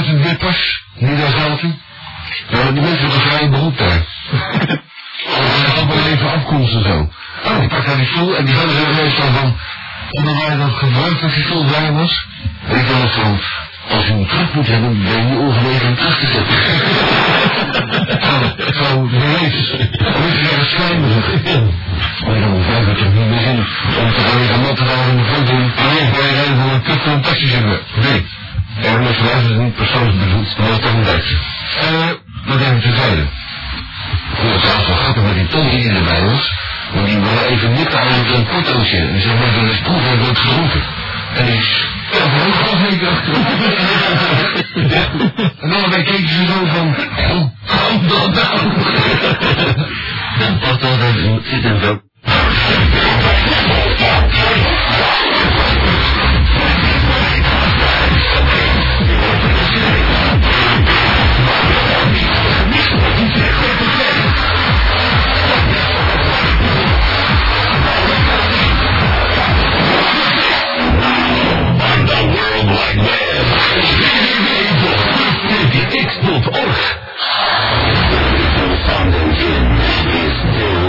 buitenwippers die daar zaten. Die mensen hebben een vrije beroep daar. Dat wel even en zo. Oh, die pakt daar die stoel en die hadden ze zo van... Onder waar dat gebruikt dat die stoel bij was. En ik dacht van... Als u hem terug moet hebben, ben je ongelegen om terug te zetten. Zo. Dan je dan ik niet meer zin om te gaan materiaal in de grond je van een kut van taxi hebben. En dat is niet persoonsbezoek, maar dat is een Duitse. Eh, wat even terzijde. Voor het trouwens wel grappig met die Tony die was. Maar die wilde even nikken aan een portootje. En zei, maar dat is proeven en gedronken. En die ja, heel gewoon zeker En allebei keken ze zo van, hoe kan dat nou? Past altijd zit en zo. Good for the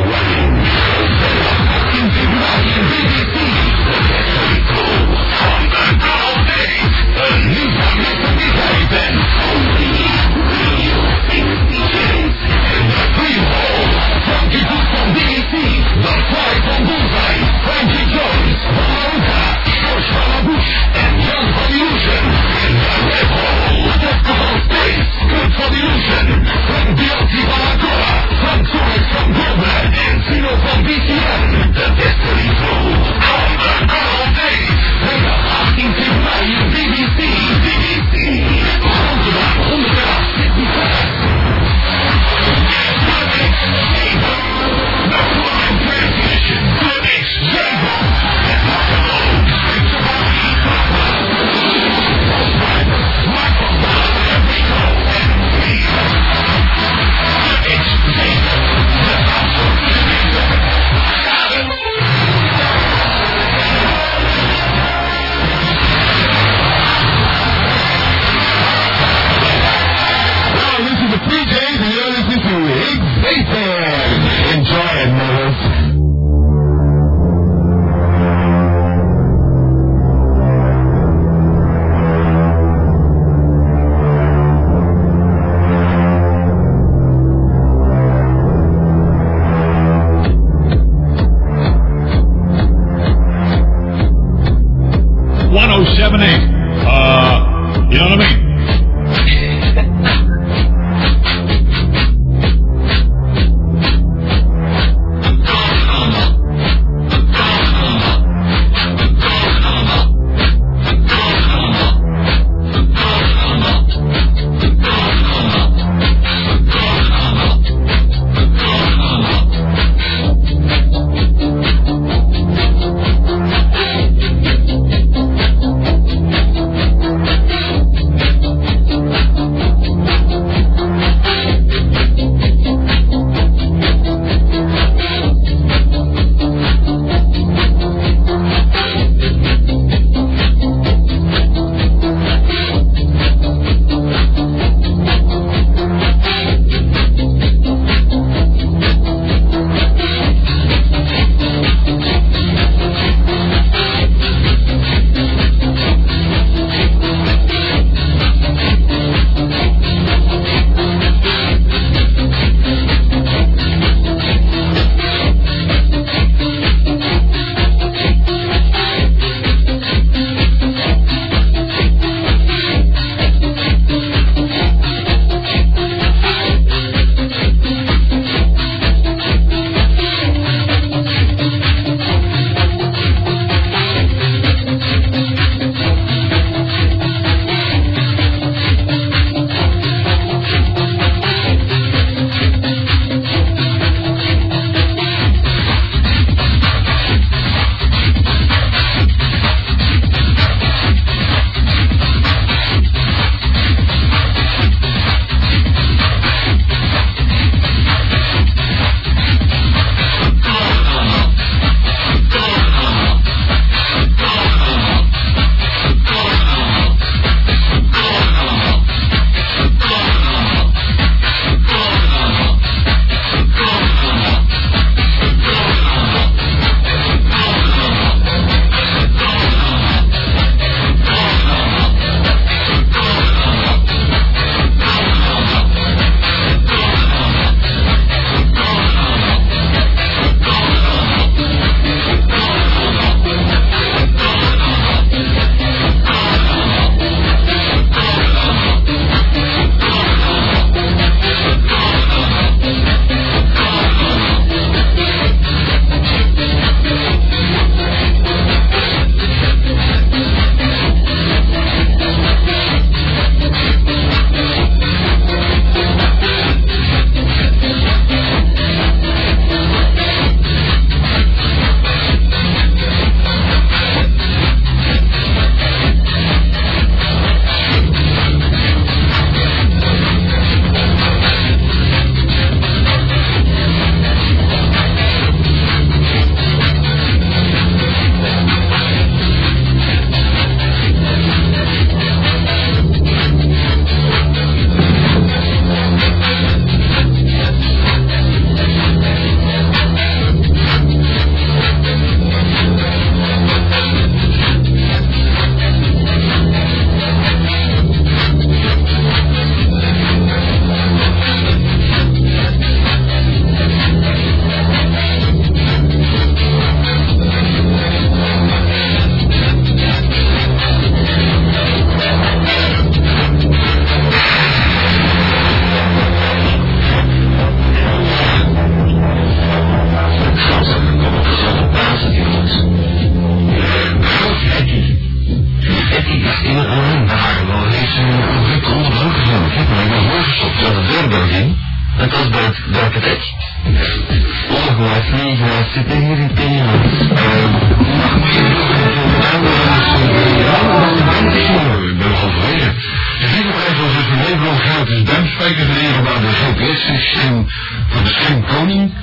een Nederland gratis duimspijker leren bij de GPS-systeem voor de Schim Koning.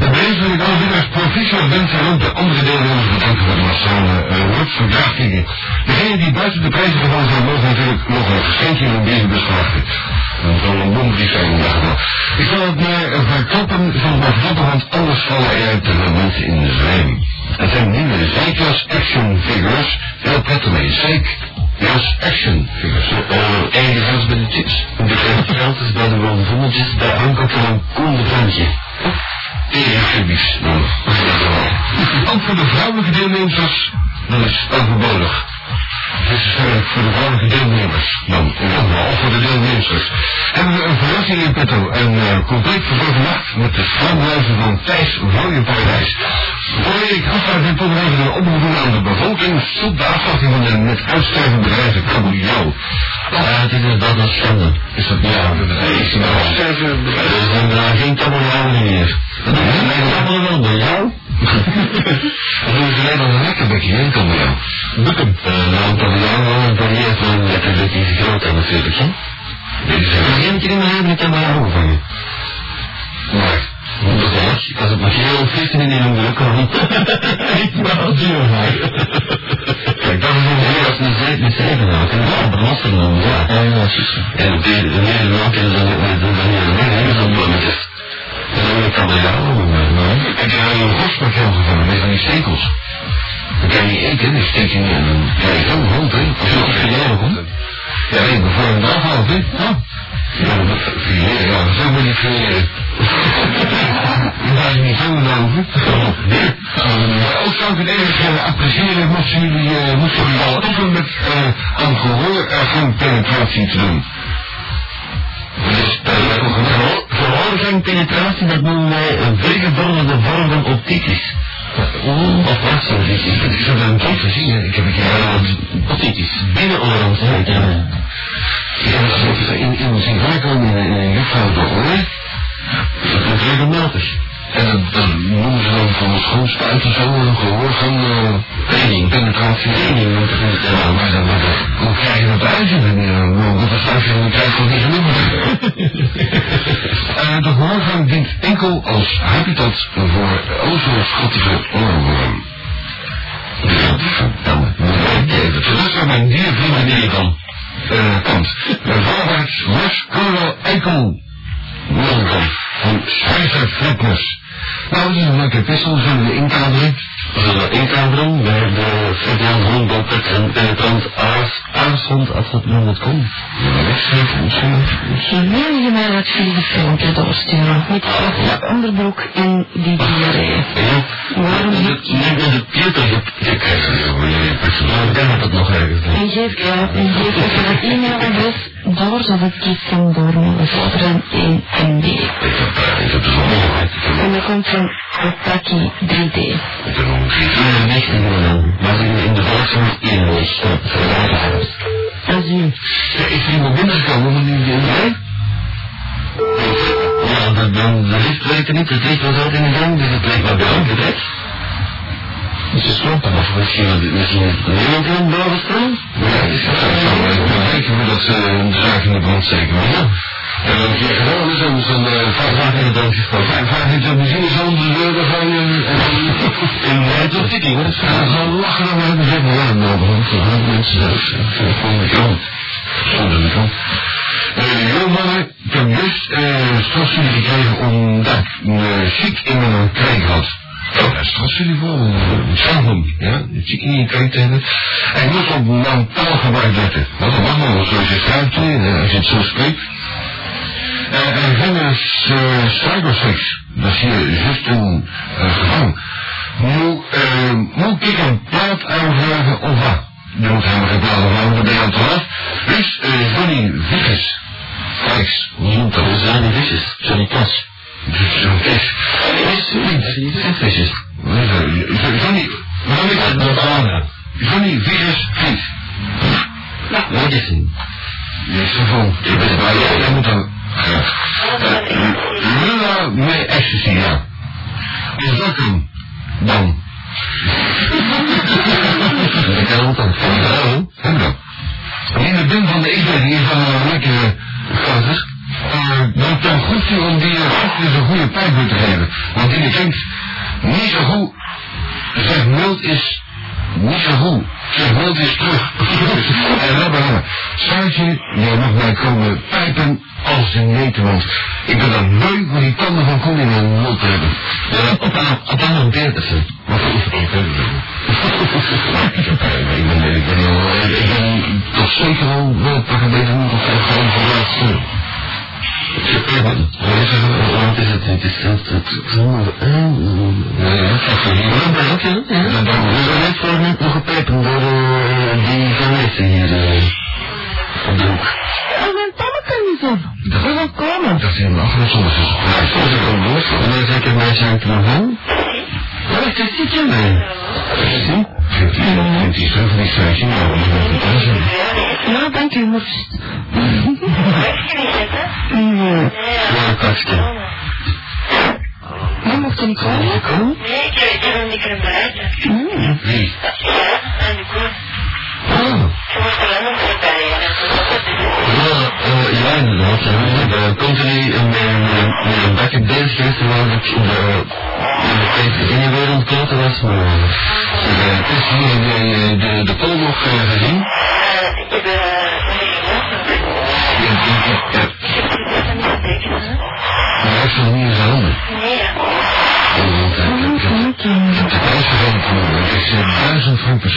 En deze wil ik winnaars proficiat wensen en de andere deelnemers bedanken voor de massale uh, wordsverdragingen. Degenen die buiten de prijzen gevallen zijn, mogen natuurlijk nog een geschenkje in deze bus verwachten. Dan zal een bombrief zijn in dag Ik zal het maar verklappen van mijn want alles vallen eruit de mensen in de zwijm. Het zijn nieuwe Zeiklas Action Figures, veel prettig mee. Zeik Jas Action Figures. Uh, en zelfs bij de chips. De gratis bij de wondervommeltjes bij aankoop van een koende ventje. Tegengebies. Ook voor de vrouwelijke deelnemers, dat is overbodig. Dit is voor de vrouwelijke deelnemers dan. En dan wel voor de deelnemers. Hebben we een verrassing in petto. Een uh, compleet verzorgde nacht met de schaamluizen van Thijs Paradijs. Voor ik afsluit en toch even een oproep doen aan de bevolking. Zoek de afwachting van de met uitstervende bedrijven kabeljauw. Ja, dit is dat een schande. Is dat ja? Is het nou sterven bedrijven? Er zijn daar geen kabeljauw meer. Dat is een kabeljauw bij jou? Dat is alleen maar een lekker bekje, hè, kabeljauw. Bukken. Nou, een kabeljauw varieert van een lekker bekje groot aan natuurlijk, hè? Dit is een geen keer in mijn hebben met kabeljauw vangen. Maar... Onderwijs, als het maar heel fris in. Ik wou het duur Kijk, dat is een heel zeep met zeven maken. Ja, belasten dan, ja. Ja, ja. En op de hele maken is dan ook dan hier een hele zo'n met En dan er jou maar. En dan heb je een gosmakeel gevangen met van die stekels. Dan kan je niet eten, dan steek je in een. Als je op filet komt. Ja, nee, bijvoorbeeld een afhaal, hè. Ja. Ja, dat fileren, ja, zo moet je fileren. Daar is niet zo lopen. Ook zou ik het erg appreciëren moesten jullie, uh, moesten jullie al stoppen met uh, aan penetratie te doen. Dus uh, penetratie, dat noemen wij een veelgeborderde vorm van optitis. Of wat zo, ik heb een toch gezien, ik heb het hier optitis. Binnenoorland, ja. Ja, dat is in, in zijn voorkomen in een juffrouw. Dat is. En dat, dat noemen ze dan van schoon spuiten zo, een gehoor van uh, penetratie training. Ja, maar dan, maar dan, hoe krijg je dat uit? En uh, dat is straks een tijd van deze nummer. de gehoorgang dient enkel als habitat voor ozonschottige oorworm. Ja, verdamme. Even, dat is mijn diervrienden die je dan uh, kant. Voorwaarts was Carlo Eikel. wisdom, and spiritual fitness Nou, dat is een leuke pistol, zullen we inkaderen? We zullen inkaderen bij de Fredian Handbokker en penetrant aarshond.com. Wil je mij dat filmpje doorsturen? Met een onderbroek en die diarree. Waarom heb je... Nee, de Pieter gekregen, jongen. Dan had het nog ergens. En geef, ja, en geef even het e-mailadres door, zodat ik iets kan doormailen voor een 1 MB. Ik heb het zo Komt van Otaki 3D. Ik heb nog een 19 gedaan, maar in de volksmond 1 was. Asiel. Ja, ik ben nog binnengekomen, maar nu weer bij. Ja, dat dan, de licht werkte niet, het licht was altijd in de gang, dus het bleek maar bij ons. Is het slopen of misschien, misschien niemand blauwe staan? Ja, ik zou wel dat ze de zaak in de brand steken, maar ja. En dan keer gedaan is en zo'n in gesproken. En vraag in zo'n zo'n de deur van je en het is tikkie, hoor. Ze gaan lachen en we hebben ja, nou, gewoon mensen zelf. Gewoon de krant. Zonder de. Uh, mannen, ik heb juist uh, strafstudie gekregen omdat ik ziek in mijn krijg had. Oh, daar strafstudie voor, een schaamdom, ja, ziek in je krijg te hebben. En ik moest op mijn taalgebruik letten. Want dat mag wel zoals je schrijft, als je het zo spreekt. En Venus uh, cybersex, dat is hier juist een uh, gevangen. Moet, uh, moet ik een plaat aanvragen of wat? Je moet helemaal geen plaat aanvragen, dan ben je aan laat. Dus uh, Johnny Vickers. Alex, hoe noemt dat? Johnny Vickers. Johnny Cash. Johnny Cash. Is niet, niet Vickers. Johnny, waarom is dat nou aan? Johnny Vickers Vries. Nou, wat is het? Dus telefoon. Ik weet waar jij jij moet dan... Lula met ecstasy, ja. Als dat kan, dan. Dat kan ook dan. Hallo, dan. In het ding van de inzending is dan een lekkere gazer. Uh, dan kan goed zien om die uh, goed een goede pijp te geven. Want die klinkt niet zo goed. Zeg mild is niet goed. Zeg mild is terug. en hebben Saartje, jij mag mij komen pijpen als een neten, want ik ben dan leuk om die tanden van Koen in mijn mond te hebben. Op aan, op aan een dertigste. Wat is het ook, hè? Ik ben, toch zeker wel wel pakken beter niet of vijf gewoon van laatste. Wat is het? Het is het zomaar aan. Ja, ja, is Ja, ja. ja. Dan We zijn net voor net nog gepijpen door eh, die journalisten hier eh, op de hoek. Mijn tanden kan niet op. Dat- Dat wil komen. Dat is een achtergrond. Ja, zo is het gewoon los. En dan zeg ik mij zijn te nog aan. Wat is dat zit je mee? Zie? Vindt hij zo van die Saartje? Nou, dat is wel goed aan zijn. Ja, dank u, maar... Ja, kastje. Ja, mocht er niet komen? Kom. Nee, ik, ik heb hem niet kunnen bereiken. Hmm. Wie? Ja, en de koe. Oh. Moest wel. Ja, eh, inderdaad. Ja. We hebben continu een, een, een backup bezig geweest waar ik in de, in de PvdA-wereld kloten was, maar... Eh, Het hier heb jij eh, de, de poll nog eh, gezien? Ik heb. Ik heb het? Maar hij heeft nog niet. Nee, ja. Ik ik ik de prijs. Het is eh, duizend frank per.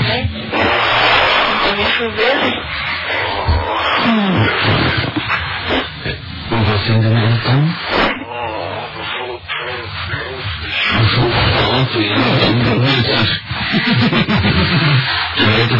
Ik veel bezig. Hoeveel zijn er nou dan? Hoeveel? Oh, ja, dat is niet zeg. Ze weten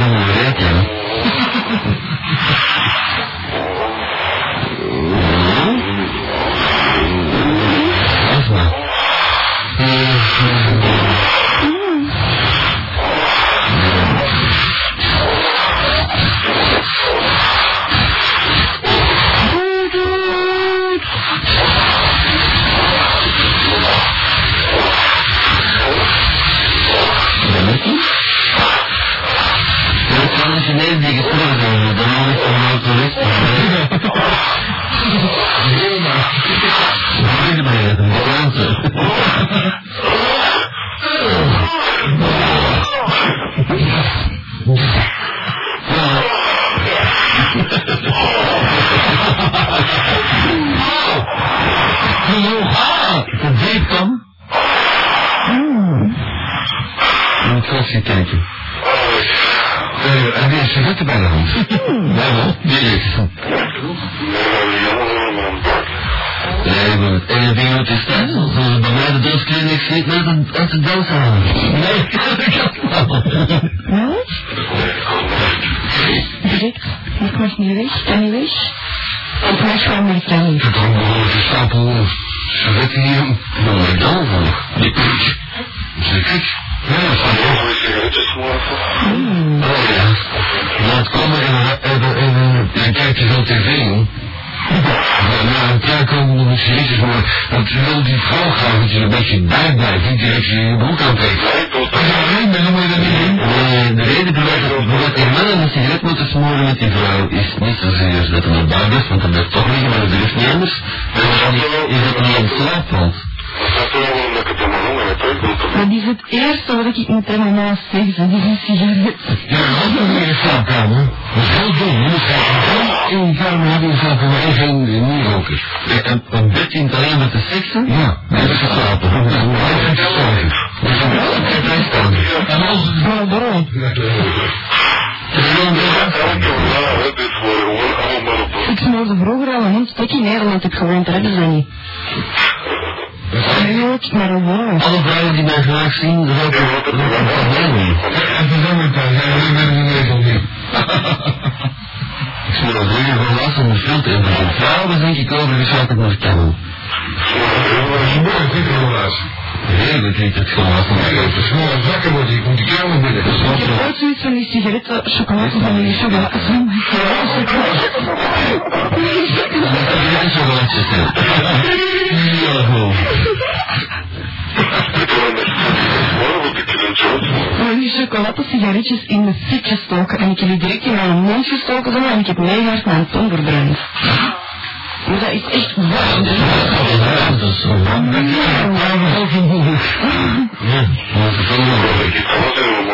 niet met een, uit de doos halen. Nee, wel. Nou? Direct. Ik mag niet weg. Kan niet weg. Ik mag gewoon met kan een stapel sigaretten hier. Maar dan van. Die pitch. Zeker. Ja, dat is wel. Oh ja. Laat komen en kijk je veel tv, joh. Ja, na een jaar komen nog eens jezus, maar dat wil die vrouw graag dat je er een beetje bij blijft. Niet direct je je broek aantrekt. Als je alleen bent, dan moet je dat niet doen. Nee, de reden waarom die mannen een sigaret moeten smoren met die vrouw is niet zozeer dat hij naar buiten is, want dat blijft toch liggen, maar dat durft niet anders. Dan is dat niet in slaap valt. Dat is het eerste wat ik met hem naast zeg. Dat is een sigaret. Ja, dat is in je slaapkamer. Dat is heel dom. Je moet graag in je kamer hebben in je slaapkamer en geen nierroker. Een, een bed in het alleen met de seksen? Ja, dat is dat is geen. Dat is een. En als het wel. Het is een Ik smoorde vroeger al een ontstek in Nederland. Ik gewoond, daar hebben ze niet. Dat waar. Alle vrouwen die mij graag zien, dat ook een probleem. En van zomer thuis, ja, dat ben ik in Nederland niet. Ik zou dat vroeger van last om de filter van vrouwen denk ik over, dus had ik nog kennen. Dat is een mooi goed relatie. Heerlijk niet het gelaat van Kijk, als de smalle zakken wordt, ik moet die kamer binnen. Ik heb ooit zoiets van die sigaretten, chocolade van die chocolade. Van Dat is zo wat zitten. Ja, gewoon. Die chocolade sigaretjes in de fik gestoken. En ik heb die direct in mijn mond gestoken en ik heb meegaard mijn tong verbrand. Maar dat is echt warm. Ja, dat is. Ja.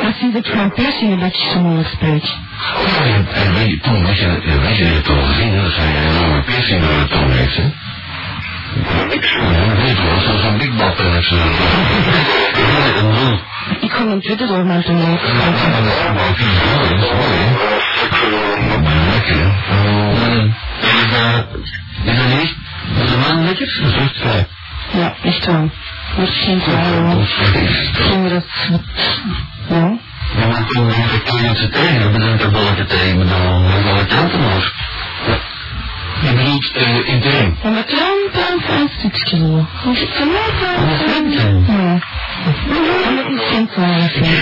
Dat ik mijn piercingen dat je zo moeilijk. Ja, en- weet je, toen was je, weet je het hè, dat hij een enorme piercing door de tong heeft, hè? Dat Ik ga een tweede door mijn tong dat is dat is mijn. Hè? En, eh, is dat, is dat niet, is dat man lekker? Dat is echt vrij. Ja, echt wel. Dat is geen twijfel. Kinderen. Ja. Ja, maar toen had ik toen z'n tweeën, dan bedankt er wel even tegen, maar dan wel een. Je bedoelt, eh, klein, klein, klein stukje. Een. Ja. Dat is geen. Ik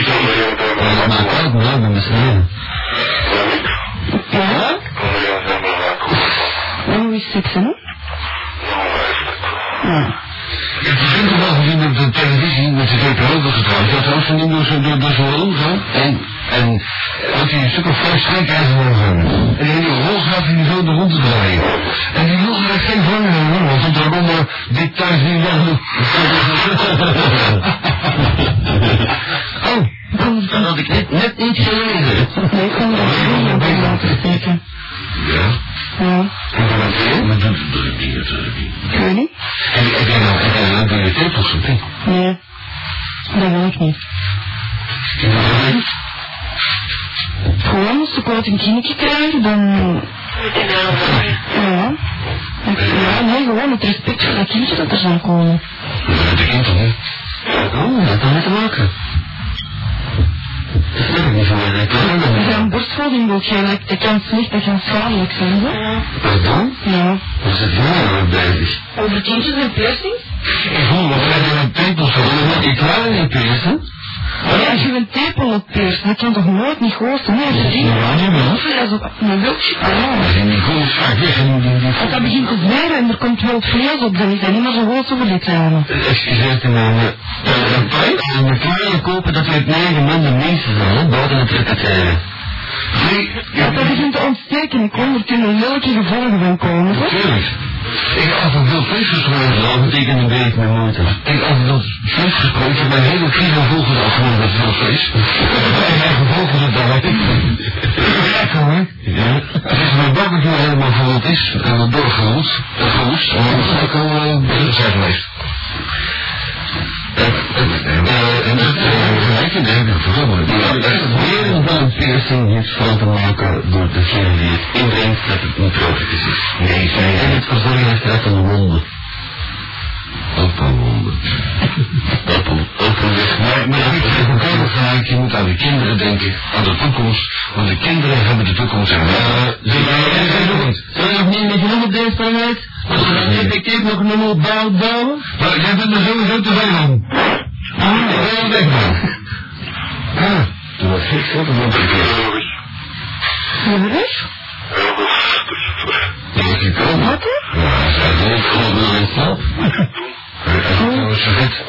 dat maakt ook wel, maar misschien. Ja? Maar raken. En hoe is hè? Nou, eigenlijk. Ja. Ik die toch wel gezien op de televisie met de VPRO getrouwd. Dat was die door zo'n door, door zo'n rol zo. En, en had hij een stuk of vijf strijkijzers omgehangen. En die hele rol gaat hij zo de rond te draaien. En die rol had geen vorm hoor. Want stond daaronder, dit thuis niet wel. Oh, dat had ik net, net niet gelezen. Nee, ik kan geen op in laten steken. Ja? Ja. En dan wat je? Maar dat doe ik niet, dat ik niet. Ik weet niet. En heb jij nou, heb jij nou door je tepels of niet? Nee. Dat wil ik niet. En wat wil je? Gewoon als ik ooit een kindje krijg, dan... Ja. Ik, ja, nee, gewoon respect voor dat kindje dat er zal komen. Dat heb ik niet? Oh, dat kan niet te maken. Niet. een borstvoeding wilt geven, dat kan slecht, dat kan schadelijk zijn, hè? Pardon? Ja. Waar zit jij nou bezig? Over kindjes en piercings? Ik voel me dat je een je ik klaar niet piercen. Ja, als je een tepel op pierst, dat kan toch nooit niet zijn? Nee, die... Ja, niet. Dat is een wildje. Ja. Dat is dat begint te zweren en er komt wel vlees op, dan is dat niet meer zo goed over die kleine. Excuseer te nemen. Een pijn en een kleine kopen, dat weet negen maanden minstens al, hè, buiten het repeteren. Nee, Als dat begint te ontsteken, ik kom, er kunnen welke gevolgen van komen. Natuurlijk. Ik af en toe vlees gesproken, dat betekent een beetje mijn moeite. Ik af en toe vlees gesproken, ik mijn hele kilo volgens afgevoerd met veel vlees. En mijn gevolgen zijn daar ik. Lekker hoor. Ja. Als mijn barbecue helemaal vol is, en we doorgeroest, geroest, en dan ga ik al uh, zijn geweest. Piercing heeft van te maken door degene die het inbrengt dat het niet tropisch is. Nee, zij en het verzorgen heeft uit een wonde. Ook een Maar, maar vraag, je moet aan de kinderen denken, aan de toekomst, want de kinderen hebben de toekomst en wij zijn de toekomst. Je nog niet met je nummer deze planeet? Als we dan effectief nog een nummer bouwen, bouwen? Maar jij bent er sowieso te veel aan. Ah, ik ben weg man. Ah, toen was ik zo dat is... Gekomen. Wat? Ja, hij zei, ik wel in. Goed.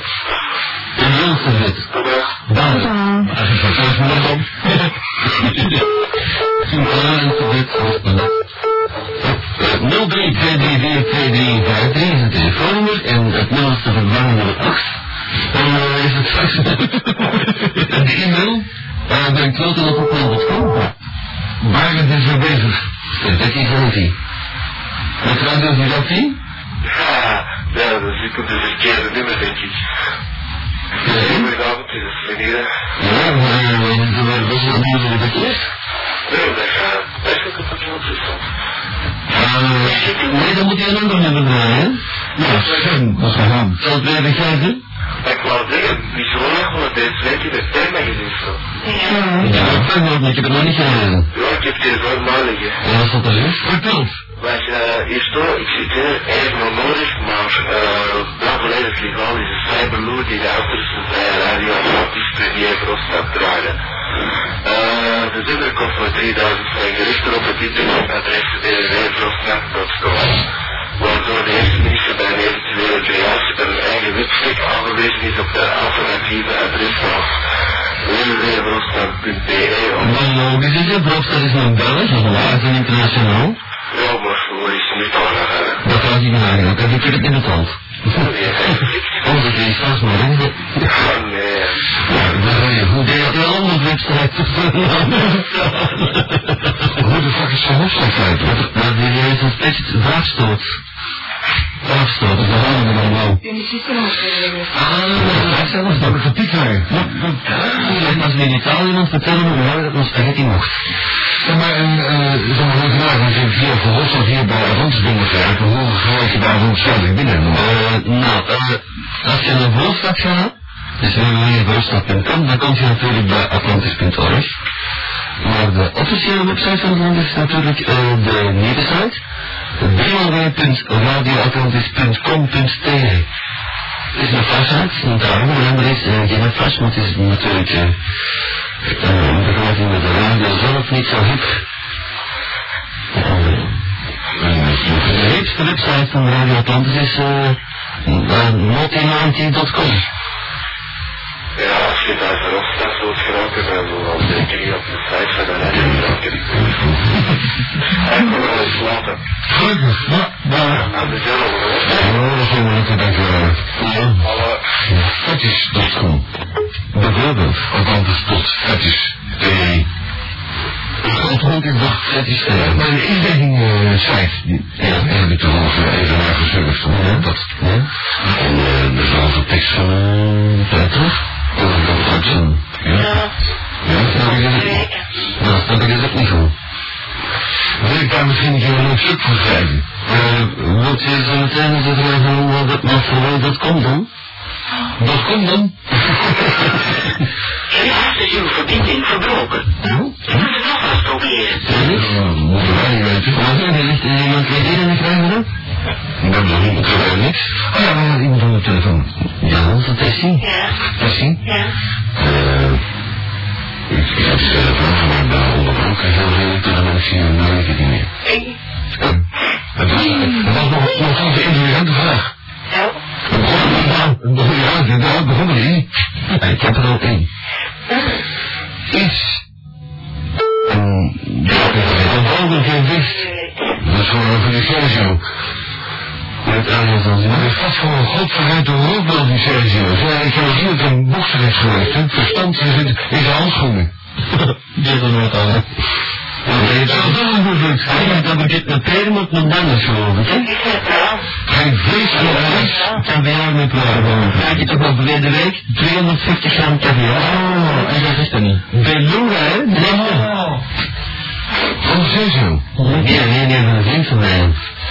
En heel goed. Dan. Als je van vijf minuten om. Toen klaar en zo goed. 03 is het telefoonnummer en het nummer 8. Dan uh, is het straks de. Uh, ben op.com. Waar het is. Wat gaat dat? Ja, dat is ik op de verkeerde nummer, denk ik. Goedenavond, dit is. Ja, maar dat is het niet verkeerd. Nee, dat gaat... Dat ook een wat is dat? Nee, dan moet je een ander nummer draaien. Ja, dat is gegaan. Zal het weer begrijpen? Ik wou zeggen, niet zo lang van deze week in het tijdmagazine zo. Ja. Ja, ik wel, heb het nog niet gelezen. Ja, ik heb het. En wat staat erin? Verteld. Maar uh, hier staat, ik citeer, even onnodig, maar uh, wel volledig legaal is een cyberloer die de achterste vrije radioactief premier Rostad draaide. Uh, de zender kost voor 3000 frank gericht op het internetadres www.rostad.com. Waardoor de eerste minister bij een eventuele JS een eigen webstek aangewezen is op de alternatieve adresnaam www.rostad.be of Maar logisch is het, is een Belg, of waar is internationaal? is het niet aan gaan. Dat ga ik heb het in betaald. Oh, dat is vast maar? Oh nee. Ja, dat je. Je een andere website. Hoe de fuck is zijn website uit? Dat die heeft een steeds vraagstoot. Vraagstoot, dat gaan we dan wel. In de systeemafdeling. Ah, dat zijn we toch gepikt zijn. Ja, als we in Italië iemand vertellen hoe lang dat nog spaghetti mocht. Ja, maar en, zeg maar, hoe vandaag, als je via Verhofstadt hier bij moet werken, hoe gelijk je daar Ronsding binnen? Uh, nou, als je naar Volstad gaat, dus www.volstad.com, dan kom je natuurlijk bij atlantis.org. Maar de officiële website van Atlantis is natuurlijk uh, de nieuwe site, www.radioatlantis.com.tv. Het is een flashsite, trouwens, maar er is uh, geen flash, maar het is natuurlijk uh, uh, in vergelijking met de radio zelf niet zo hip. De hipste website van Radio Atlantis is uh, uh, multi90.com. Ja, als je daar vanaf staat wilt geraken, dan wil dan zeker niet op de site van de radio geraken. Ik wel eens laten. Gelukkig, ja, maar... Aan de zelf hoor. Oh, dat gaan we niet denken. Ja. Alle Fetish.com. Bijvoorbeeld. Atlantis tot fetish. T. Atlantis tot fetish. Mijn indeling uh, site, die ja, heb ik toch al voor even naar gesurfd. Dat. Ja? En uh, er is al een tekst van uh. Dat is. Ja. Ja. Dat heb ik gezegd. Nou, dat ik dus niet goed. Wil ik daar misschien een leuk stuk voor schrijven? Uh, wilt je zo meteen eens even van wat dat masterway.com dan? Dat komt dan. Helaas is uw verbinding verbroken. Ja? U moet het nog eens proberen. Ja, moeten wij niet weten. Maar er er iemand die in de dan? Ik nog niet. Oh ja, maar iemand aan de telefoon. Ja, dat is een Tessie. Ja. Tessie? Ja. Eh, ik ik heb ze vragen, maar daar onderbroken heel veel zie je nou weet ik niet meer. Het was, het was nog, nog steeds een intelligente vraag. Zo. Het begon, ja, ja, daar begon er niet. Ik heb er ook één. Iets. En, ja, een volgende keer wist. Dat is gewoon een Sergio. Met Ariel van Zin. ik had voor een godvergeten rookbel die Sergio. Ja, ik heb hier dat een bokser is geweest. Het verstand zit in zijn handschoenen. Die is er nooit aan, hè? Dat is dat begint met peren op mijn dangers, geloof ik? Ik. Geen vlees voor ijs. Caviar met klaar. Krijg je toch wel verleden week 250 gram caviar? Oh, en dat is er niet. Beluga, hè? Ja. Van Sergio. Nee, nee, nee, een vriend van mij.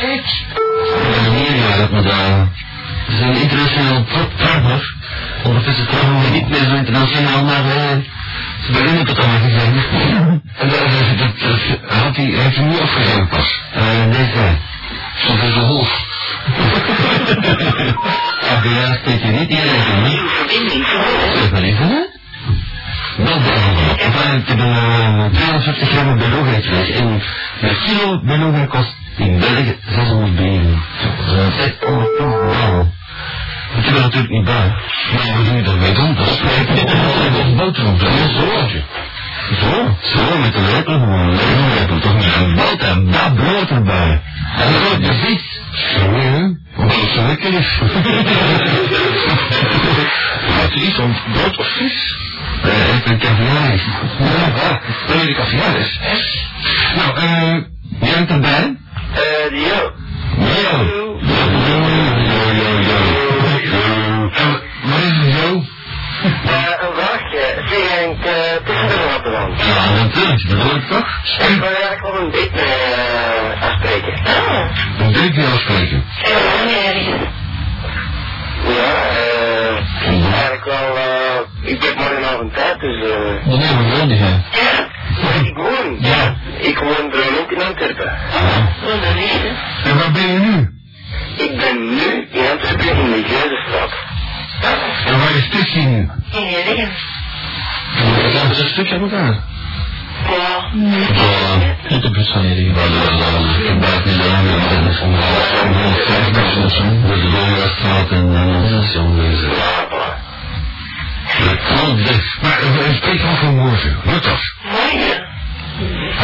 Nee, ja, dat moet daar. Het is een internationaal partner. Ondertussen trouwen we niet meer zo internationaal, maar eh, ze beginnen het allemaal te zijn. En dat, dat, dat, dat had hij, heeft hij nu afgegeven pas. Eh, nee, zij. Stond in zijn hoofd. Ach ja, steek je niet iedereen niet. Verbroken. Zeg maar even, hè? Wel bijvoorbeeld. Enfin, ik een uh, 250 gram beluga-vlees en een kilo beluga kost in België 600 benen. Dat is 600 euro. Dat je natuurlijk niet bij. Maar wat doe je daarmee dan? Dat is een boterham. Dat is een. Zo, zo met een lepel gewoon. Nee, je hebt toch niet boot en dat brood erbij. En dan wordt de vis. Zo, hè? Omdat het zo lekker is. Wat is iets van brood of vis? Eh, ik ben caviar. Ja, wanneer de caviar is. Nou, eh, Jij bent erbij? Ja. Ja. yo, yo, wat is het zo? Een vraagje. Henk, eh, tussendoor laten dan. Ja, natuurlijk, dat hoor ik toch? Ik wil eigenlijk wel een date eh, afspreken. Oh. Een date mee afspreken. En wanneer? Ja, eh, Eigenlijk wel, eh, ik heb morgenavond tijd, dus eh. Die gaan. Ja, ik woon. Ja. Ik woon ook in Antwerpen. Wat dan is het? En waar ben je nu? Ik ben nu in Antwerpen in de Geuzenstraat. En waar is Tessie nu? In je liggen. We gaan een stukje aan elkaar. Ja. Niet de bus van Erik. Maar dan buiten de lange en van de vijf mensen of zo. Dat de Dongerstraat en dan station wezen. Ja, voilà. Maar uh, spreek van morgen. Wat dat? Morgen.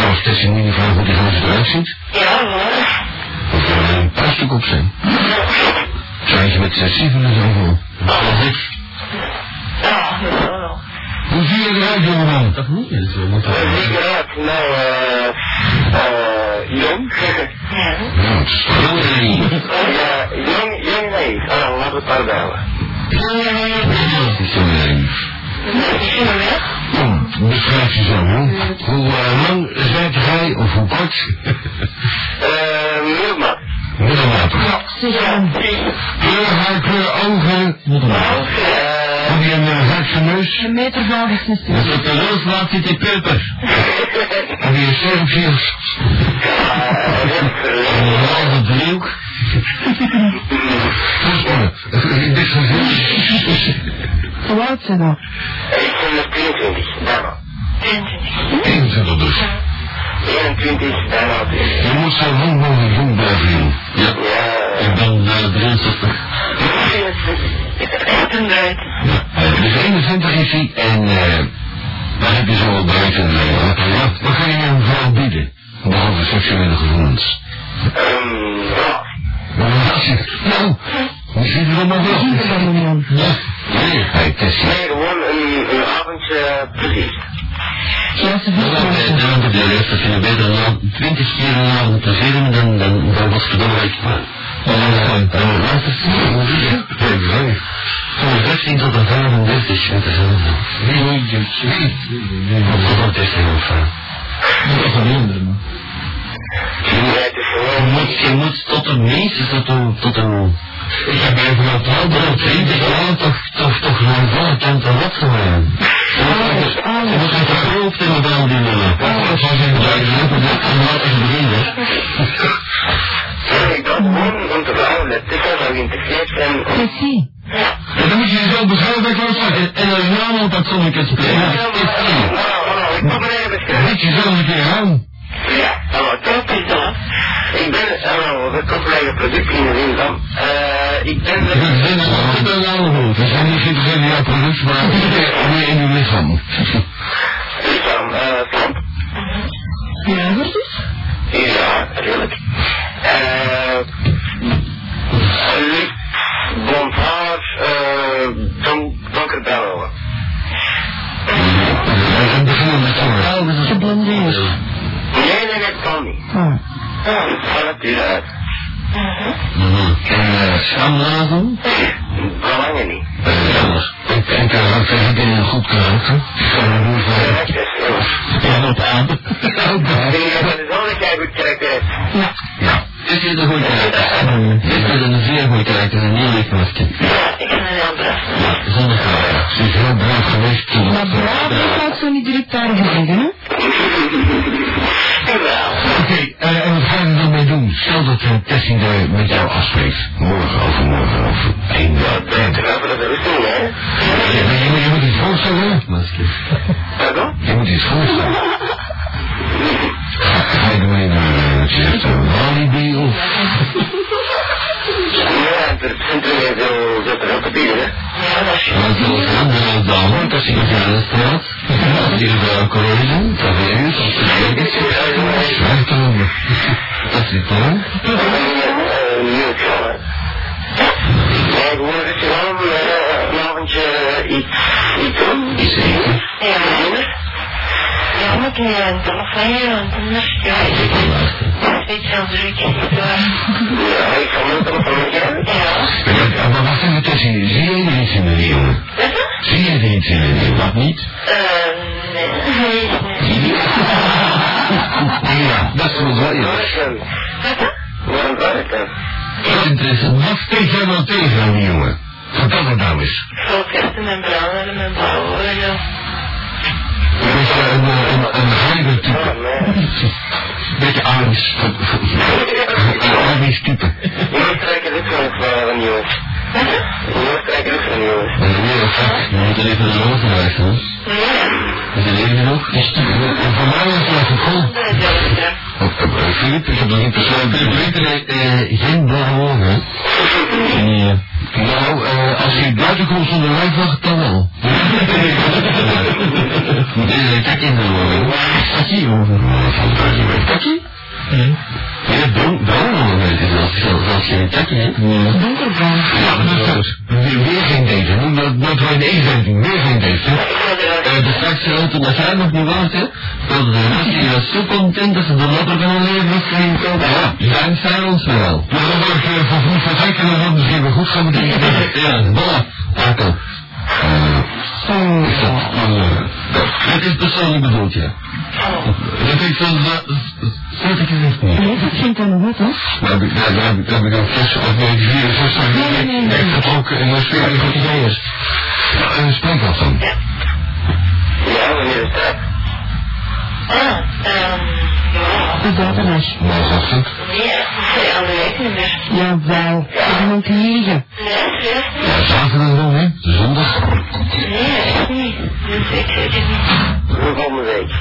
Als Tessie nu niet vraagt hoe die huis eruit ziet. Ja, morgen. Dat er een plastic op zijn. Zijn je met? Dat is niks. Ja, dat is wel. Hoe zie je eruit, jongeman? Dat moet niet zo, want dat Uh, wie eruit? Nou, eh, eh, jong. Is toch heel erg. Ja, jong, jong nee. Laten we het. Het is heel erg. Dat beschrijf jezelf, hè. Hoe uh, lang zijt gij, of hoe kort? Eh, middelmaat. Middelmatig. Aan. Kleur, haar, kleur, ogen. Middelmatig. Eh, Heb je een haakse neus? Een meter vijfenzestig. Als het de roos laat, zit in peper. Heb je een sterfjes? Een halve driehoek? Voorspannen. Ik dit gezien. Hoe oud zijn dat? ik ben er 22, bijna. 22. 21 dus. 21, bijna 20. Je moet zo lang mogelijk jong blijven, joh. Ja. Ik ben uh, 63. Echt een duit. Uh, dus 21 is hij en uh, dan heb je zo wat buiten. Uh, wat, wat kan je een vrouw bieden? Behalve seksuele gevoelens. ehm, ja. Nou, hoe ziet het er maar wel? Van man. Ja. Nee, hij Tessie. Nee, gewoon een, een avondje plezier. Ja, vinden bij de is dat je beter dan 20 keer een avond te filmen dan, dan, dan wat verdomme ik. Ja, laat het zien? Van 16 tot de 35 met. Nee, nee, was dat echt heel fijn? Dat is man. Het is Je moet, tot een meisje, tot een. Ik heb even een oudere 20 jaar toch, toch, toch gewoon volle kant wat geworden. Je moet het groot hebben bij al die mannen. Dat was in de buiten, dat is maar echt beginnen. Ja, ik dacht gewoon om te vragen, met dit zou geïnteresseerd zijn. Precies. En dan moet je jezelf beschrijven bij Klaus En, een naam op dat zonnetje spelen. Ja, maar, nou, nou, ik moet me even beschrijven. Zet jezelf een keer aan. Ja, nou, is dat. Ik ben, nou, we kopen eigen product in de van, eh, ik ben... Oude hoofd. We zijn niet in jouw maar in lichaam. Lichaam, eh, Trump. Ja, dat is. Ja. Eh, licht, blond eh, don, donker blauwe. En beginnen met zorg. Geblondeerd. Nee, nee, dat kan niet. Ah. Ja, van nature uit. En uh, schaamlagen? Belangen niet. Ik denk dat ik ik ben een goed karakter. Van een. Ja, wat aan. Ik denk dat het zo dat jij goed karakter hebt. Ja. Dit is een goed karakter. Dit is een zeer goed karakter, een heel lief. Ja, ik ben een heel braaf. Ja, zonder karakter. Ze is heel braaf geweest. Maar braaf zo niet direct hè? Dat uh, Tessie daar met jou afspreekt. Morgen, overmorgen, over één je wel voor de rusting, hè? Ja, maar je, moet- je moet iets voorstellen. Masker. Pardon? Je moet iets voorstellen. Ga je ermee naar, uh, zegt, een Walibi of... Iets, iets doen. Is eten. Ja, Ja, moet je een telefoon en Ik wil luisteren. weet je is het waar. Ja, ik kan me toch van mij Ja. Maar wacht even, Tessie, zie jij er iets in de dan? Zie er in de Wat niet? Eh, nee. Ja, dat is wel ja. Wat dan? Waarom het dan? Wat nou tegen aan die jongen? Vertel dat nou eens. Vechten en branden en mijn bouwen en zo. Een beetje een, eh, een, een grijder type. Beetje Aris. Een Aris type. Zo'n van jongens. Zo'n jongens. Je moet er even naar hoofd luisteren. Is er leven nog? Voor mij is het eens, ja. Filip, ik heb nog niet besloten. Weten wij, eh, geen blauwe hè? Nee. Nou, eh, als je buiten komt zonder lijfwacht, dan wel. Een kak in de over. Ja, bron, bron, zelfs, zelfs geen takje, hè? Donkerbruin. Ja, dat is goed. Weer, weer geen hè? Dat, dat een eenzetting, weer geen? Eh, de straks auto dat jij nog niet was, hè? Dat de mensen was zo content dat ze de later van een leven zijn kopen. Ja, zijn zij ons wel. Maar dan ik uh, van vroeg vertrekken en dat misschien goed gaan bedenken. Ja, voilà. Arco. Oh, Het is persoonlijk bedoeld, ja. Dat ik zo, zet ik het niet. nee, dat vindt hij nog goed, hè? Daar heb ik, daar, daar heb ik, daar heb ik een fles 1964 Nee, nee, nee. echt getrokken en dan speel ik goed ideeën. Ja, en spreek dat dan. Ja, wanneer is dat? Ah, ehm, ja. De zaterdag. Nee, weken niet meer. Jawel. Ik moet liegen. Nee. Ja, zaterdag dan, hè? Zondag. Nee, echt niet. Dus ik weet het niet. De volgende week.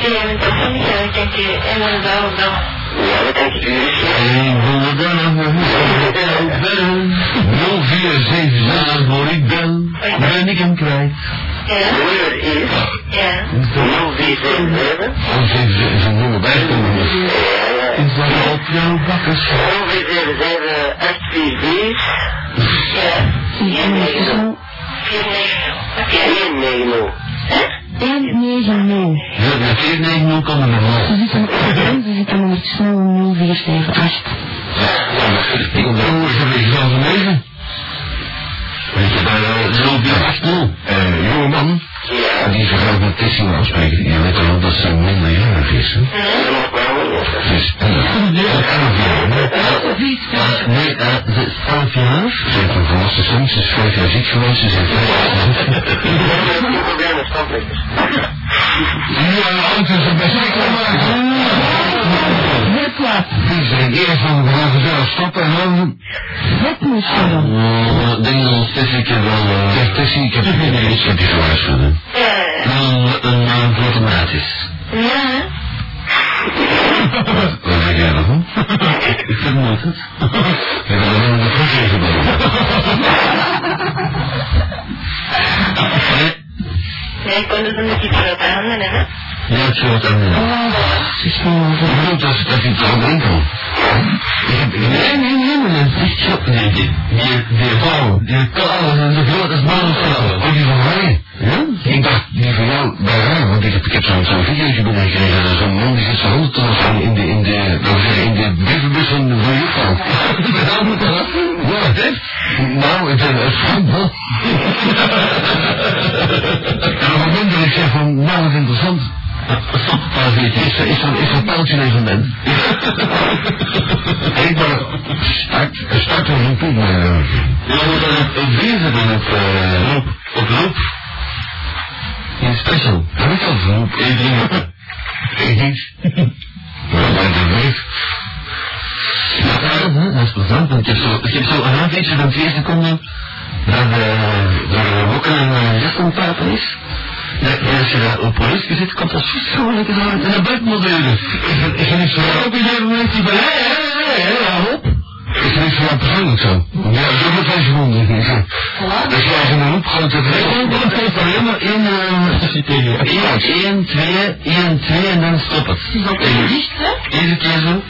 Die hebben het ook nog niet. Ik denk, eh, en dan wel dan. Ja, dat denk ik u. Ik wil dan nog een bellen. 0477. Ja, voor ik bel, ben ik hem kwijt. Ja? Nummer is Ja. 0477. Als even is een. Ja, ja. Is dat op jouw bakkers? 0477 844 Ja. En het is 490. Oké. 190. 190. Ja, de 490 kan er nog wel. Ze zitten zitten ondertussen al 0478. Ik de. Weet je, vast toe. Eh. Ja. Die zich ook met Tessing afspreken. Je weet wel dat ze minderjarig is, hè? Dat. Dus, ja, elf jaar, Nee, eh, ze is 11 jaar. Ze heeft een volwassen zoon, ze is vijf jaar ziek geweest, ze zijn vijf jaar. Ja, auto is er best wel maken. Wat. Die zijn eerst van de gezellig stoppen en dan... Het moest je dan. Oh, ik denk dat Tessie ik heb wel... eh, Zeg, Tessie, ik heb ik heb je. Ja. Wel een naam voor automatisch. Ja. Wat zeg jij daarvan? Ik vermoed het. Ik heb wel een in geboden. Nee, Nee, ik kon dus een beetje grote handen hebben. ja, het soort aan het gewoon Ik bedoel, dat dat je het. Ik heb... Nee, nee, nee, maar dat is zo... Nee, die, die, die vrouw, die klauwen en de grote smalvrouwen. Oh, die van mij. Ja? Ik dacht, die van jou bij want ik heb, ik heb zo'n zo'n videootje binnengekregen. Zo'n man die zit zijn handen te in de, in de, laten we zeggen, in de brievenbus van de van juffrouw. Ja, dit? Nou, het, eh, het valt wel. En op het moment dat ik zeg van, nou, wat interessant. Is, is, is zo'n pijltje een evenement. Ik ben start, start en in. eh, Ja, moeten op, op loop. In special. Heb ik al? Ik denk Ik niet. Maar bij de brief. Ja, dat is want ik heb zo, ik heb een van twee seconden dat de, dat wokken en uh, aan het praten is. Ja, en als je daar op politie zit, komt dat verschrikkelijk in. Is er niet zo... Ook een gegeven moment die van, hé, hé, hé, hé. Is niet zo jou persoonlijk zo? Ja, ik heb het twee seconden. Jij als in een roep gewoon te Ik veel. denk dat het alleen maar in, eh, 1, 2, 1, 2 en dan stop het. is dat een licht, hè? Iedere keer zo.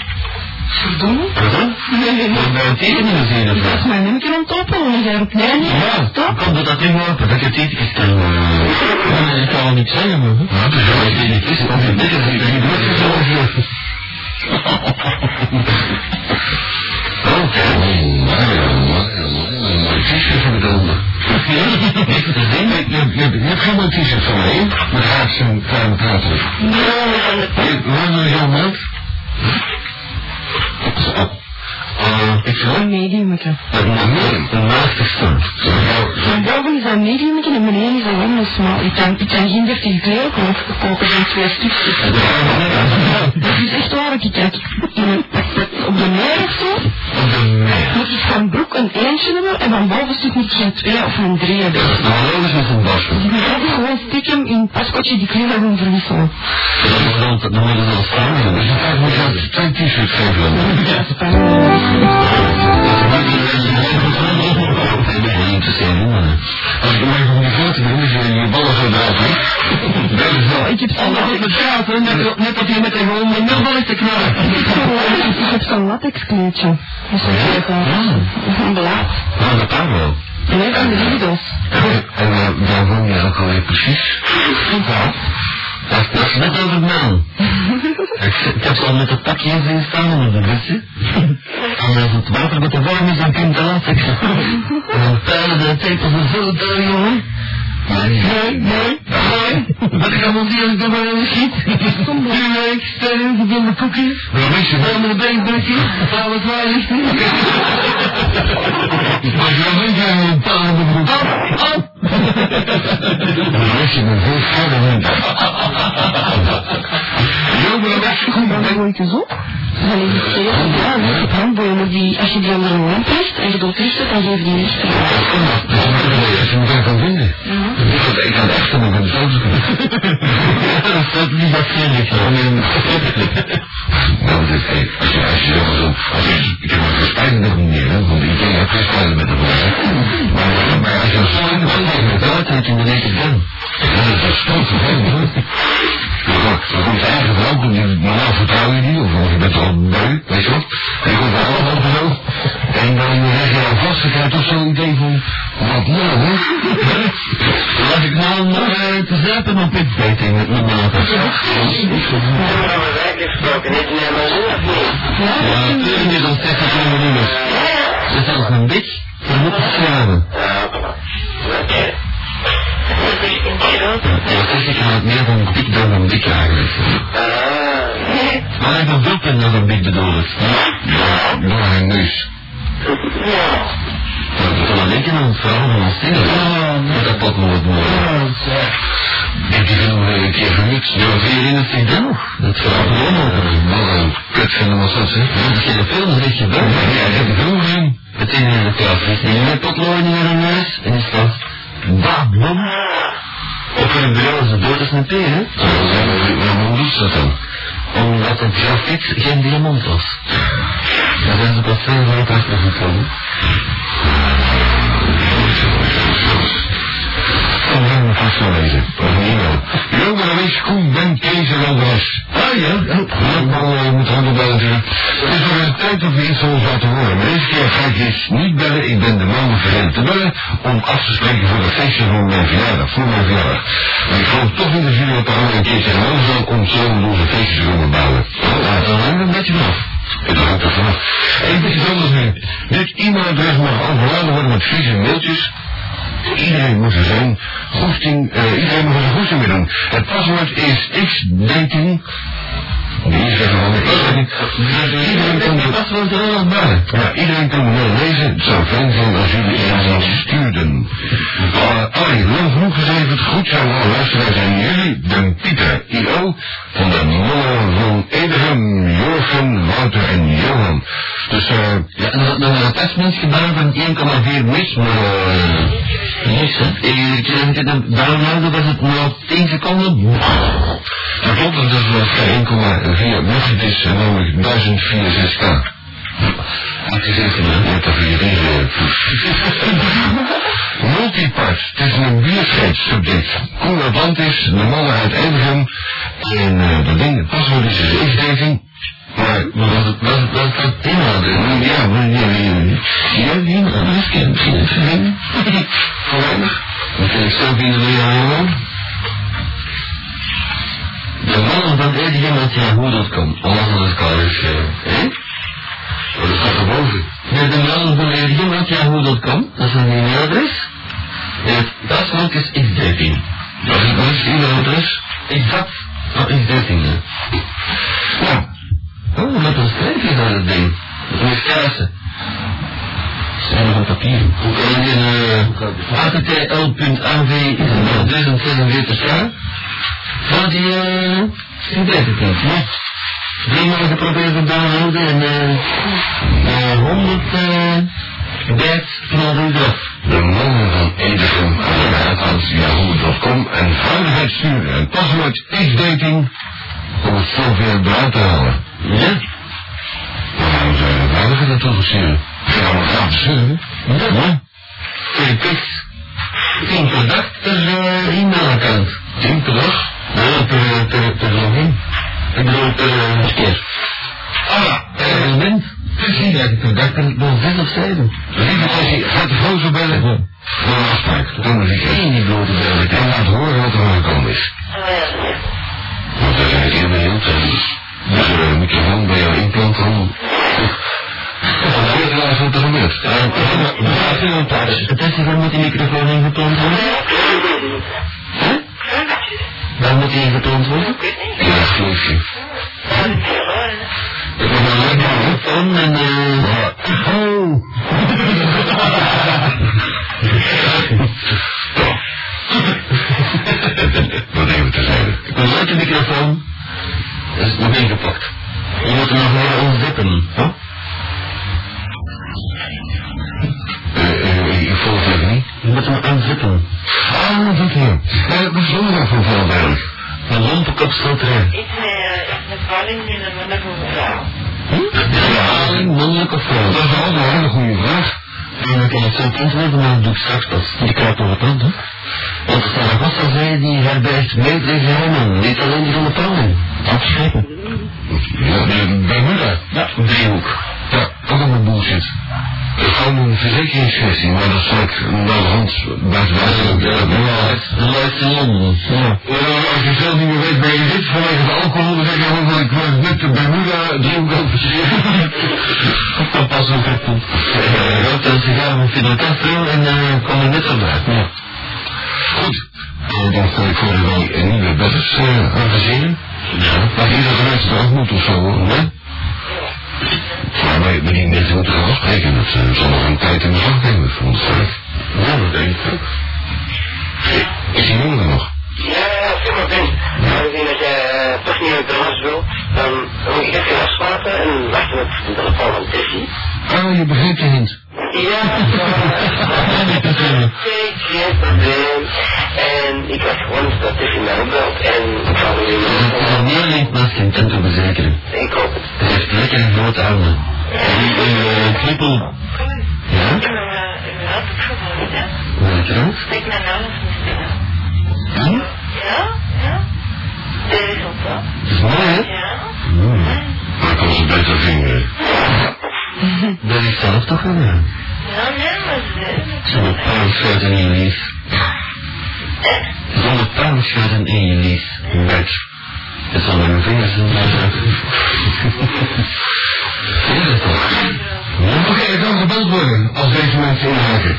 Verdomme. Pardon? Moet bij een tekeningen zien of Dat is mijn nummer aan het openen, jij roept nee, nee. Ja, Stop. komt dat dat ding open, dat ik het tekeningen kan. Nee, ik kan wel niet zeggen, maar. Ja, dus ja, Ik weet niet, is het of je dit is niet, je zo Je, hebt geen t-shirt van mij, met haaks en kleine praten. Waar wil jouw maat? Een mediumetje. Een medium, een maagdegstand. Van boven is dat mediumetje en beneden is dat een smal. Ik kan, ik kan geen 30 kleren kopen, kopen van twee stukjes. Dat is echt waar, ik kijk. Op de meer of zo, Op de meer. moet ik van broek een eentje hebben en van boven stuk moet ik een twee of een drie hebben. Nou, logisch met een basje. Dus ik moet gewoon stiekem in het paskotje die kleren gaan verwisselen. Dan moet dan, dan moet je dan. Dus je krijgt moet je twee t-shirts geven dan. Ja. Ik heb zo'n het praten, net, net dat je met een gewoon milbal is te knallen. ik heb zo'n latexkleedje. Dat is een Een blaad. Nou, dat kan wel. Nee, van de Lidl's. En uh, waar woon je ook alweer precies? Ja. Dat, is net over man. ik, heb al met het pakje in staan onder de busje. En als het water met de warm is, dan je het laten. En dan pijlen de tepels en vullen daar, jongen. Nee, nee, nee. Wat ik allemaal zie als ik er maar in schiet. Nu week, sterren, verdomme koekje. Dan mis je wel met een beenbekje. Alles waar is Maar je dan weet je een paar op de broek. Oh, oh. Dan mis je een veel verder. Jo, maar dat is goed. Dan ik eens Dan is het zeer ja, dan heb je handbomen die, als je die onder een lamp legt en je doet rustig, dan geven die licht. Als je elkaar kan vinden. Ik kan echt nog een foto Dat staat niet vriendelijk. Nou, hey, als je, als je zo, als je, ik heb een verspijting nog niet meer, want ik denk dat verspijten met de volgende. Maar, maar als je zo in de hand hebt met dat, dan de naked gun. Ja, dat is zo vervelend, hoor. Dan komt je eigen vrouw, komt je, normaal vertrouw je bent al beu, weet je wat? Komt er allemaal zo. En dan zeg je al vast, krijg je toch zo'n idee van, wat nou? Als ik nou nog uh, te zappen op dit dating met mijn maat. Niet meer zo of niet? Ja, natuurlijk is al 60 miljoen. Dat is zelfs een dan moet oké. Ja, zeg ik het meer van dik dan een dik eigenlijk. Ah. Maar ik heb ook nog een dik bedoel ik. Ja, door haar neus. Ja. Dat is wel een beetje een vrouw van ons ding. Ja, dat pot moet worden. Heb je genoeg een keer vernieuwd? Ja, herinnert zich dat nog? Dat verhaal gewoon nog. Wel een kut vinden we soms, hè? Dat je de film zeg je wel. Ja, ik heb er genoeg in. Het in de klas. Naar een neus. En is dat... Babblom. Of voor een bureau is het dood als een hè? Hoe doet dat dan? Omdat het grafiet geen diamant was. Dat is pas veel van het achtergekomen. Gaan we vast wel lezen. Of niet wel. Jo, maar dan is Koen Ben Kees en Andres. Ah ja? Ja, je moet handen bellen natuurlijk. Het is weer een tijd dat we iets van ons laten horen. Maar deze keer ga ik dus niet bellen. Ik ben de man vergeten te bellen om af te spreken voor het feestje van mijn verjaardag. Voor mijn verjaardag. Maar ik geloof toch niet dat jullie elkaar een keertje gaan zal om zo onze feestjes te kunnen bouwen. Ja, dan hangt het een beetje vanaf. Ik hangt er vanaf. Eén beetje anders nu. Dit e-mailadres mag overladen worden met vieze mailtjes. Iedereen moet er zijn goesting, uh, iedereen moet er zijn goesting mee doen. Het paswoord is xdating. Die zeggen van iedereen, iedereen kan de paswoord er wel bij. Ja, iedereen kan het wel lezen. Het zou fijn zijn als jullie er eens stuurden. Uh, Allee, lang genoeg gezegd. Goed zou wel luisteren zijn jullie, de Pieter I.O. van de mannen van Edegem, Jorgen, Wouter en Johan. Dus eh, ja, en dan hebben we een testmens gedaan van 1,4 mis, maar eh, niks hè. Ik het dan downloaden was het na 10 seconden. Dat klopt, dat is wel 1,4 mis, het is eh, namelijk 1064k. Uitgezeten, hè? Met de vier Multipart, het is een bierscheidssubject. Koen Atlantis, de mannen uit Edegem. En uh, dat ding, het paswoord is dus. Wat wat, wat, wat? Ja, maar ja, ja, ja, die anders kent, vind ik. Volledig. Dat vind ik zo we jou, jongen. De van Edegem uit Yahoo.com. Alles aan het elkaar is, hè? Oh, dat staat de mannen van Edegem uit Yahoo.com. Dat is een e-mailadres. Paswoord is x13. Dat is een e-mailadres. Exact. X13, ja. Ja. Oh, met een streepje naar het ding. Moet kaarsen. En nog een papier. Hoe kan je uh, ATTL.AV 1046 jaar? Van die, eh, die weet ik niet. Ja. Drie maal geprobeerd te downloaden en eh, uh, 100 uh, knalde eraf. De mannen van Edegem aan yahoo.com en veiligheid sturen en paswoord x-dating om het zoveel eruit te halen. Ja? Waarom zijn de veiliger naartoe gestuurd? Ja, maar gaat sturen. Ja? Twee piks. Tien per dag per uh, e-mailaccount. Tien per dag? Ja, per, per, per login. Ik bedoel per uh, keer. Ah, Per Precies, dat ik per wel zes of zeven. lieve Tessie, gaat de gozer bellen? Voor een afspraak. Dan moet ik Geen die blote bellen. En laat horen wat er aangekomen is. Want daar zijn ik heel benieuwd. En dus een microfoon bij jou inplanten om... Om te weten wat er gebeurt. Het is waar moet die microfoon ingeplant worden? Huh? Waar moet die ingeplant worden? Ja, dat geloof Oh! Wat even te zeggen. Een leuke microfoon. Dat is nog ingepakt. Je moet hem nog even onzippen. Huh? Eh, eh, ik volg het niet. Je moet hem unzippen. Ah, dat hier. Eh, wat is er nog voor veel eigenlijk? Een lompenkop stelt erin. Valling in een wonderlijke vrouw. Ja, mannelijk of vrouw? Dat is altijd een hele goede vraag. En dan kan het zo antwoorden, maar dat doe ik straks pas. Die kruipt over het land, hè? Want de zei, die herbergt meerdere geheimen. Niet alleen die van de pauwen. Afschepen. Ja, bij Bermuda. Ja, een driehoek. Ja, ook allemaal bullshit. Het is gewoon een verzekeringskwestie, maar dat zal ik naar de hand buiten buiten. Ja, De Lloyds in Londen. Ja. Eh, als je zelf niet meer weet waar je zit vanwege de alcohol, dan zeg je gewoon van ik was net de Bermuda driehoek overschreven. Dat kan pas ook echt goed. Ik rookte een sigaar van Fidel Castro en uh, kwam er net bij. Ja. Goed. En dan stel ik voor dat wij een nieuwe bedders uh, engageren. Ja. Maar iedere mensen er ook moet of zo, hoor. Ja, maar, maar die mensen moeten gaan afspreken. Dat uh, zal nog een tijd in de slag nemen, voor ons vaak. Ja, dat denk ik ook. Is die jongen er nog? Ja, zeg maar Ben. Aangezien dat jij uh, toch niet naar het terras wil, dan moet ik even afspraken en wachten op de telefoon van Tessie. Ah, je begrijpt de hint. Ja, Kijk, geen probleem. En ik wacht gewoon dat Tessie mij opbelt en ik zal weer Het een nieuw lichtmask in tent te verzekeren. Ik hoop het. Het heeft lekker grote armen. Die uh, kriepel... Ja? Ik. Wat is dat? Spreek mijn naam niet Hm? Ja, ja. Dit ons wel. Het is mooi, hè? Ja. Maar ik kan ze beter vingeren. Dat is zelf toch wel, ja. Ja, nee, maar ze Zo'n paalschuiten in je lief. Zo'n paalschuiten in je lief. Met. Zal mijn vingers in mijn Ja, dat toch. Ja? Oké, ik kan gebeld worden als inhaken.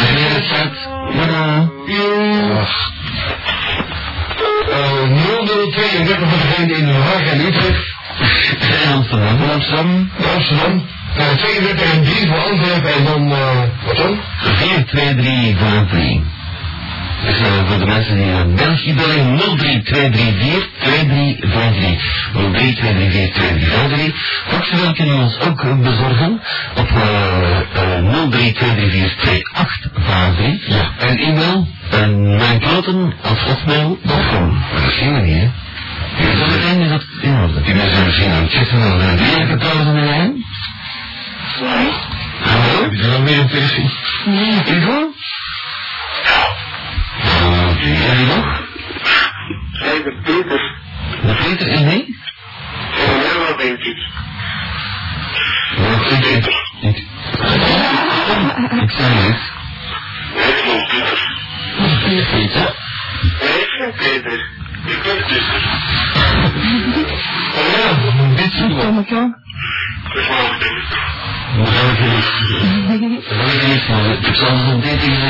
Wanneer het. Tada. Ach. Uh, 0032 voor degene in Haag en Utrecht. Amsterdam. Amsterdam, Amsterdam. Uh, 32 en 3 voor Antwerpen en dan, uh, wat dan? 4, 2, 3, 5, 3. Dus uh, voor de mensen die naar België bellen, 03234 2353. 03234 2353. Faxen kunnen we ons ook uh, bezorgen op uh, uh, 03234 Ja. En e-mail, uh, mijnkloten.hotmail.com. Maar dat zien we niet, hè? Ja, dat is is dat in orde. Die mensen zijn misschien aan het chatten en dan... Wie heeft het trouwens aan de lijn? Hallo? Heb je er nog meer een versie? Nee. Ivo? Nog? Zij de Peter. De Peter en nee? En Herman denk ik. Je? Ik... Ik zei het. Nee, ik Peter. Peter? Nee, ik ben Peter. Ik ben Peter. Oh ja, dit is. Dat is Peter. We gaan het niet. We gaan het niet,